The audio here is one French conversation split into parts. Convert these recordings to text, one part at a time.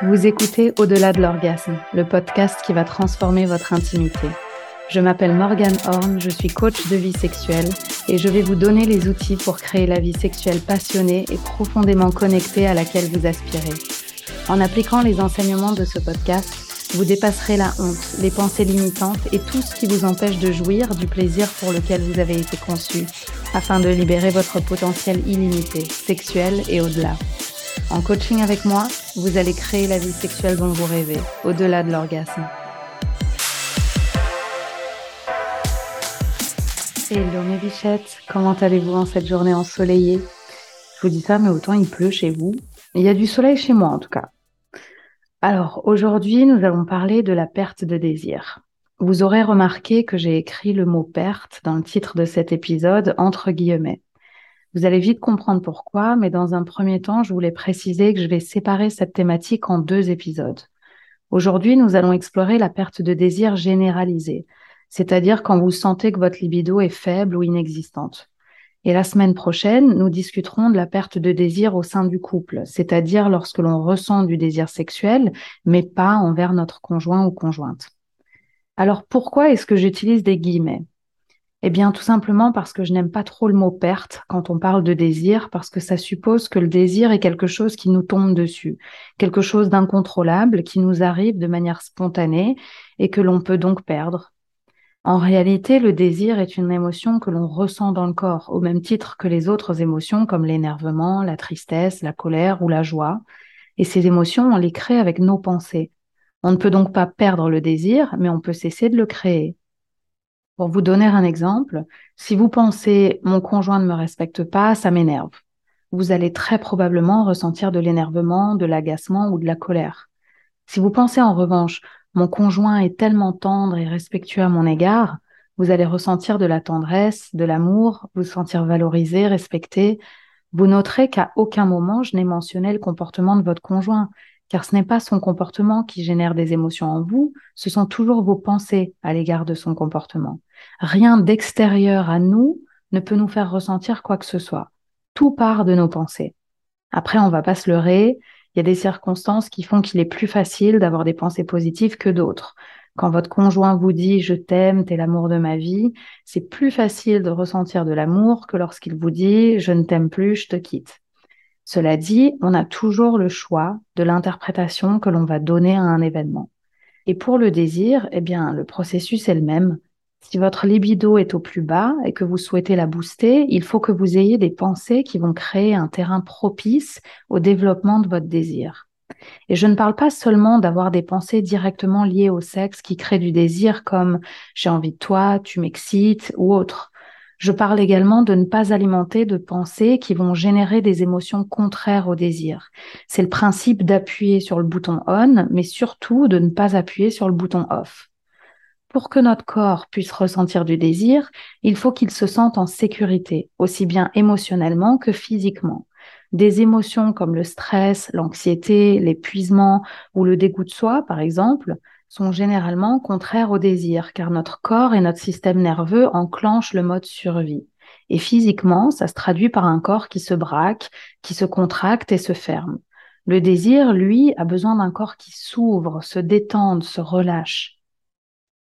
Vous écoutez Au-delà de l'orgasme, le podcast qui va transformer votre intimité. Je m'appelle Morgane Horn, je suis coach de vie sexuelle et je vais vous donner les outils pour créer la vie sexuelle passionnée et profondément connectée à laquelle vous aspirez. En appliquant les enseignements de ce podcast, vous dépasserez la honte, les pensées limitantes et tout ce qui vous empêche de jouir du plaisir pour lequel vous avez été conçu, afin de libérer votre potentiel illimité, sexuel et au-delà. En coaching avec moi, vous allez créer la vie sexuelle dont vous rêvez, au-delà de l'orgasme. Hello mes bichettes, comment allez-vous en cette journée ensoleillée? Je vous dis ça, mais autant il pleut chez vous. Il y a du soleil chez moi en tout cas. Alors aujourd'hui, nous allons parler de la perte de désir. Vous aurez remarqué que j'ai écrit le mot perte dans le titre de cet épisode entre guillemets. Vous allez vite comprendre pourquoi, mais dans un premier temps, je voulais préciser que je vais séparer cette thématique en deux épisodes. Aujourd'hui, nous allons explorer la perte de désir généralisée, c'est-à-dire quand vous sentez que votre libido est faible ou inexistante. Et la semaine prochaine, nous discuterons de la perte de désir au sein du couple, c'est-à-dire lorsque l'on ressent du désir sexuel, mais pas envers notre conjoint ou conjointe. Alors pourquoi est-ce que j'utilise des guillemets? Eh bien tout simplement parce que je n'aime pas trop le mot perte quand on parle de désir, parce que ça suppose que le désir est quelque chose qui nous tombe dessus, quelque chose d'incontrôlable qui nous arrive de manière spontanée et que l'on peut donc perdre, en réalité, le désir est une émotion que l'on ressent dans le corps, au même titre que les autres émotions comme l'énervement, la tristesse, la colère ou la joie. Et ces émotions, on les crée avec nos pensées. On ne peut donc pas perdre le désir, mais on peut cesser de le créer. Pour vous donner un exemple, si vous pensez mon conjoint ne me respecte pas, ça m'énerve. Vous allez très probablement ressentir de l'énervement, de l'agacement ou de la colère. Si vous pensez en revanche mon conjoint est tellement tendre et respectueux à mon égard, vous allez ressentir de la tendresse, de l'amour, vous sentir valorisé, respecté. Vous noterez qu'à aucun moment je n'ai mentionné le comportement de votre conjoint, car ce n'est pas son comportement qui génère des émotions en vous, ce sont toujours vos pensées à l'égard de son comportement. Rien d'extérieur à nous ne peut nous faire ressentir quoi que ce soit. Tout part de nos pensées. Après, on va pas se leurrer, il y a des circonstances qui font qu'il est plus facile d'avoir des pensées positives que d'autres. Quand votre conjoint vous dit je t'aime, t'es l'amour de ma vie, c'est plus facile de ressentir de l'amour que lorsqu'il vous dit je ne t'aime plus, je te quitte. Cela dit, on a toujours le choix de l'interprétation que l'on va donner à un événement. Et pour le désir, eh bien, le processus est le même. Si votre libido est au plus bas et que vous souhaitez la booster, il faut que vous ayez des pensées qui vont créer un terrain propice au développement de votre désir. Et je ne parle pas seulement d'avoir des pensées directement liées au sexe qui créent du désir comme j'ai envie de toi, tu m'excites ou autre. Je parle également de ne pas alimenter de pensées qui vont générer des émotions contraires au désir. C'est le principe d'appuyer sur le bouton on, mais surtout de ne pas appuyer sur le bouton off. Pour que notre corps puisse ressentir du désir, il faut qu'il se sente en sécurité, aussi bien émotionnellement que physiquement. Des émotions comme le stress, l'anxiété, l'épuisement ou le dégoût de soi, par exemple, sont généralement contraires au désir, car notre corps et notre système nerveux enclenchent le mode survie. Et physiquement, ça se traduit par un corps qui se braque, qui se contracte et se ferme. Le désir, lui, a besoin d'un corps qui s'ouvre, se détende, se relâche.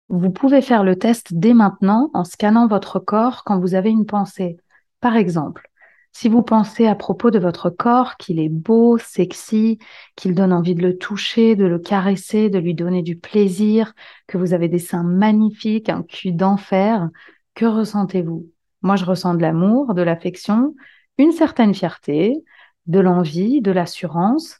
Vous pouvez faire le test dès maintenant en scannant votre corps quand vous avez une pensée. Par exemple, si vous pensez à propos de votre corps qu'il est beau, sexy, qu'il donne envie de le toucher, de le caresser, de lui donner du plaisir, que vous avez des seins magnifiques, un cul d'enfer, que ressentez-vous? Moi, je ressens de l'amour, de l'affection, une certaine fierté, de l'envie, de l'assurance.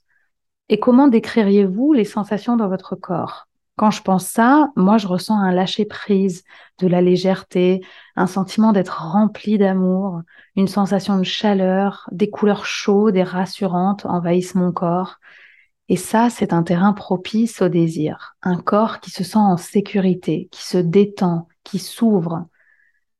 Et comment décririez-vous les sensations dans votre corps? Quand je pense ça, moi, je ressens un lâcher-prise, de la légèreté, un sentiment d'être rempli d'amour, une sensation de chaleur, des couleurs chaudes et rassurantes envahissent mon corps. Et ça, c'est un terrain propice au désir, un corps qui se sent en sécurité, qui se détend, qui s'ouvre.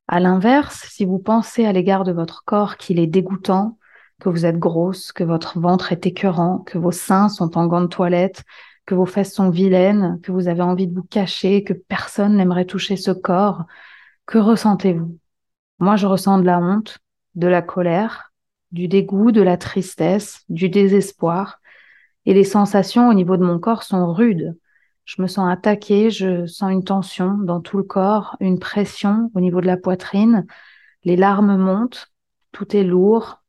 À l'inverse, si vous pensez à l'égard de votre corps qu'il est dégoûtant, que vous êtes grosse, que votre ventre est écœurant, que vos seins sont en gants de toilette, que vos fesses sont vilaines, que vous avez envie de vous cacher, que personne n'aimerait toucher ce corps, que ressentez-vous? Moi, je ressens de la honte, de la colère, du dégoût, de la tristesse, du désespoir. Et les sensations au niveau de mon corps sont rudes. Je me sens attaquée, je sens une tension dans tout le corps, une pression au niveau de la poitrine. Les larmes montent, tout est lourd,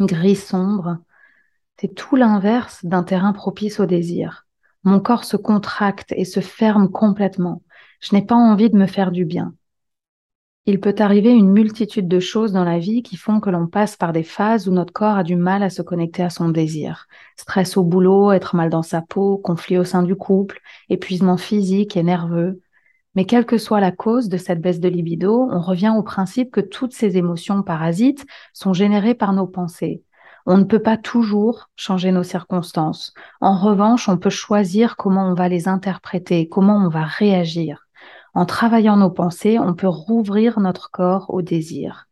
gris sombre. C'est tout l'inverse d'un terrain propice au désir. Mon corps se contracte et se ferme complètement. Je n'ai pas envie de me faire du bien. Il peut arriver une multitude de choses dans la vie qui font que l'on passe par des phases où notre corps a du mal à se connecter à son désir. Stress au boulot, être mal dans sa peau, conflit au sein du couple, épuisement physique et nerveux. Mais quelle que soit la cause de cette baisse de libido, on revient au principe que toutes ces émotions parasites sont générées par nos pensées. On ne peut pas toujours changer nos circonstances. En revanche, on peut choisir comment on va les interpréter, comment on va réagir. En travaillant nos pensées, on peut rouvrir notre corps au désir.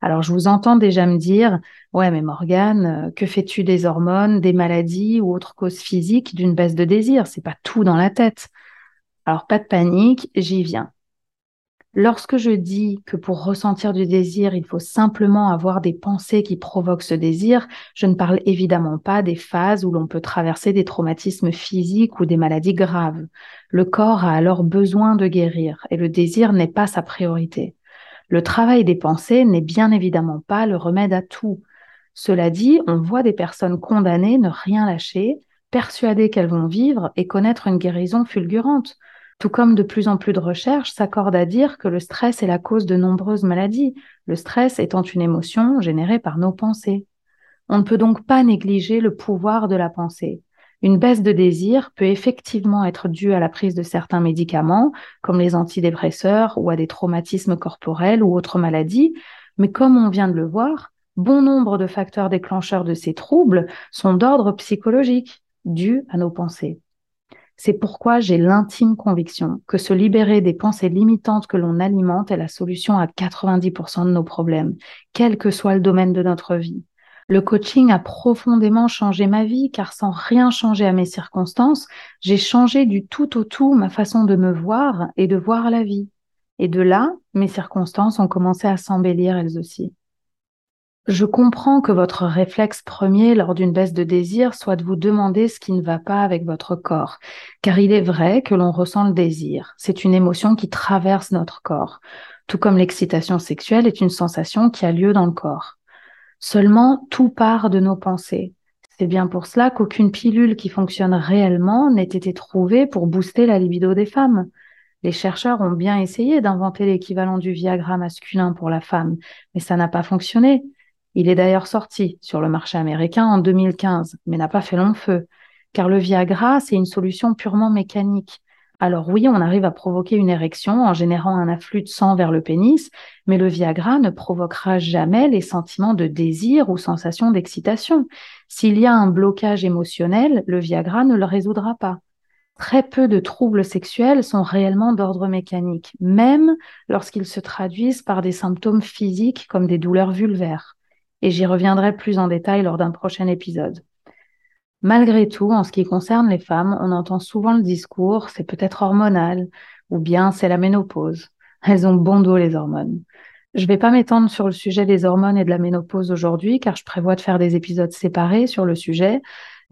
Alors, je vous entends déjà me dire, ouais, mais Morgane, euh, que fais-tu des hormones, des maladies ou autres causes physiques d'une baisse de désir? C'est pas tout dans la tête. Alors, pas de panique, j'y viens. Lorsque je dis que pour ressentir du désir, il faut simplement avoir des pensées qui provoquent ce désir, je ne parle évidemment pas des phases où l'on peut traverser des traumatismes physiques ou des maladies graves. Le corps a alors besoin de guérir et le désir n'est pas sa priorité. Le travail des pensées n'est bien évidemment pas le remède à tout. Cela dit, on voit des personnes condamnées ne rien lâcher, persuadées qu'elles vont vivre et connaître une guérison fulgurante. Tout comme de plus en plus de recherches s'accordent à dire que le stress est la cause de nombreuses maladies, le stress étant une émotion générée par nos pensées. On ne peut donc pas négliger le pouvoir de la pensée. Une baisse de désir peut effectivement être due à la prise de certains médicaments, comme les antidépresseurs ou à des traumatismes corporels ou autres maladies, mais comme on vient de le voir, bon nombre de facteurs déclencheurs de ces troubles sont d'ordre psychologique, dus à nos pensées. C'est pourquoi j'ai l'intime conviction que se libérer des pensées limitantes que l'on alimente est la solution à 90% de nos problèmes, quel que soit le domaine de notre vie. Le coaching a profondément changé ma vie car sans rien changer à mes circonstances, j'ai changé du tout au tout ma façon de me voir et de voir la vie. Et de là, mes circonstances ont commencé à s'embellir elles aussi. Je comprends que votre réflexe premier lors d'une baisse de désir soit de vous demander ce qui ne va pas avec votre corps, car il est vrai que l'on ressent le désir. C'est une émotion qui traverse notre corps, tout comme l'excitation sexuelle est une sensation qui a lieu dans le corps. Seulement, tout part de nos pensées. C'est bien pour cela qu'aucune pilule qui fonctionne réellement n'ait été trouvée pour booster la libido des femmes. Les chercheurs ont bien essayé d'inventer l'équivalent du Viagra masculin pour la femme, mais ça n'a pas fonctionné. Il est d'ailleurs sorti sur le marché américain en 2015, mais n'a pas fait long feu, car le Viagra, c'est une solution purement mécanique. Alors oui, on arrive à provoquer une érection en générant un afflux de sang vers le pénis, mais le Viagra ne provoquera jamais les sentiments de désir ou sensation d'excitation. S'il y a un blocage émotionnel, le Viagra ne le résoudra pas. Très peu de troubles sexuels sont réellement d'ordre mécanique, même lorsqu'ils se traduisent par des symptômes physiques comme des douleurs vulvaires et j'y reviendrai plus en détail lors d'un prochain épisode. Malgré tout, en ce qui concerne les femmes, on entend souvent le discours c'est peut-être hormonal ou bien c'est la ménopause. Elles ont bon dos les hormones. Je ne vais pas m'étendre sur le sujet des hormones et de la ménopause aujourd'hui car je prévois de faire des épisodes séparés sur le sujet,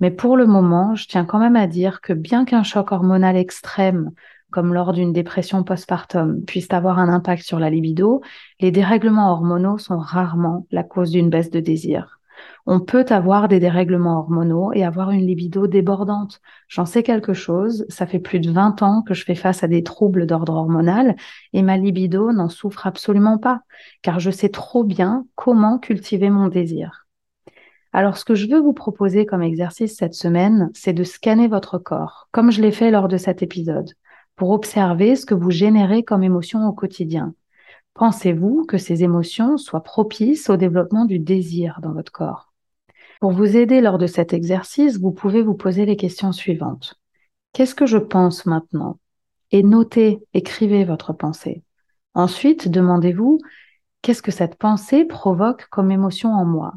mais pour le moment, je tiens quand même à dire que bien qu'un choc hormonal extrême comme lors d'une dépression postpartum, puissent avoir un impact sur la libido, les dérèglements hormonaux sont rarement la cause d'une baisse de désir. On peut avoir des dérèglements hormonaux et avoir une libido débordante. J'en sais quelque chose, ça fait plus de 20 ans que je fais face à des troubles d'ordre hormonal et ma libido n'en souffre absolument pas, car je sais trop bien comment cultiver mon désir. Alors, ce que je veux vous proposer comme exercice cette semaine, c'est de scanner votre corps, comme je l'ai fait lors de cet épisode pour observer ce que vous générez comme émotion au quotidien. Pensez-vous que ces émotions soient propices au développement du désir dans votre corps? Pour vous aider lors de cet exercice, vous pouvez vous poser les questions suivantes. Qu'est-ce que je pense maintenant? Et notez, écrivez votre pensée. Ensuite, demandez-vous, qu'est-ce que cette pensée provoque comme émotion en moi?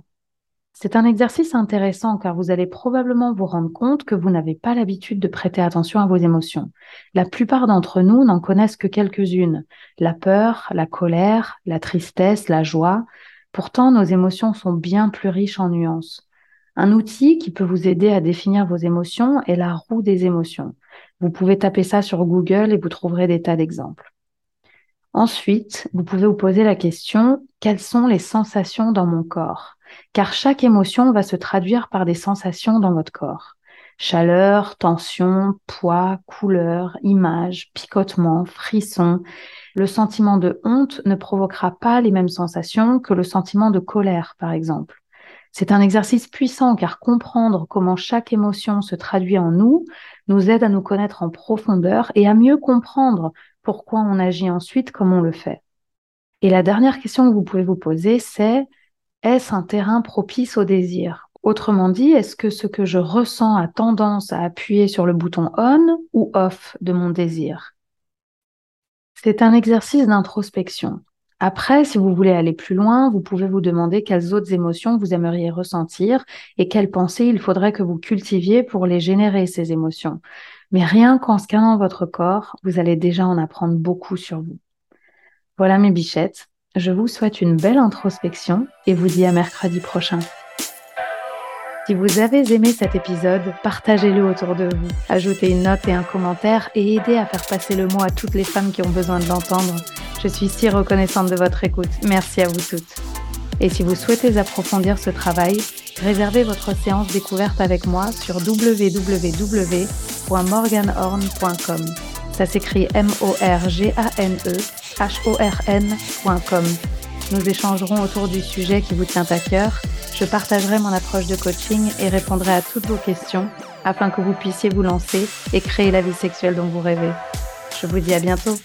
C'est un exercice intéressant car vous allez probablement vous rendre compte que vous n'avez pas l'habitude de prêter attention à vos émotions. La plupart d'entre nous n'en connaissent que quelques-unes. La peur, la colère, la tristesse, la joie. Pourtant, nos émotions sont bien plus riches en nuances. Un outil qui peut vous aider à définir vos émotions est la roue des émotions. Vous pouvez taper ça sur Google et vous trouverez des tas d'exemples. Ensuite, vous pouvez vous poser la question, quelles sont les sensations dans mon corps? Car chaque émotion va se traduire par des sensations dans votre corps. Chaleur, tension, poids, couleur, image, picotement, frisson. Le sentiment de honte ne provoquera pas les mêmes sensations que le sentiment de colère, par exemple. C'est un exercice puissant car comprendre comment chaque émotion se traduit en nous nous aide à nous connaître en profondeur et à mieux comprendre pourquoi on agit ensuite comme on le fait. Et la dernière question que vous pouvez vous poser, c'est est-ce un terrain propice au désir? Autrement dit, est-ce que ce que je ressens a tendance à appuyer sur le bouton on ou off de mon désir? C'est un exercice d'introspection. Après, si vous voulez aller plus loin, vous pouvez vous demander quelles autres émotions vous aimeriez ressentir et quelles pensées il faudrait que vous cultiviez pour les générer, ces émotions. Mais rien qu'en scannant votre corps, vous allez déjà en apprendre beaucoup sur vous. Voilà mes bichettes. Je vous souhaite une belle introspection et vous dis à mercredi prochain. Si vous avez aimé cet épisode, partagez-le autour de vous, ajoutez une note et un commentaire et aidez à faire passer le mot à toutes les femmes qui ont besoin de l'entendre. Je suis si reconnaissante de votre écoute. Merci à vous toutes. Et si vous souhaitez approfondir ce travail, réservez votre séance découverte avec moi sur www.morganhorn.com. Ça s'écrit M-O-R-G-A-N-E-H-O-R-N.com. Nous échangerons autour du sujet qui vous tient à cœur. Je partagerai mon approche de coaching et répondrai à toutes vos questions afin que vous puissiez vous lancer et créer la vie sexuelle dont vous rêvez. Je vous dis à bientôt.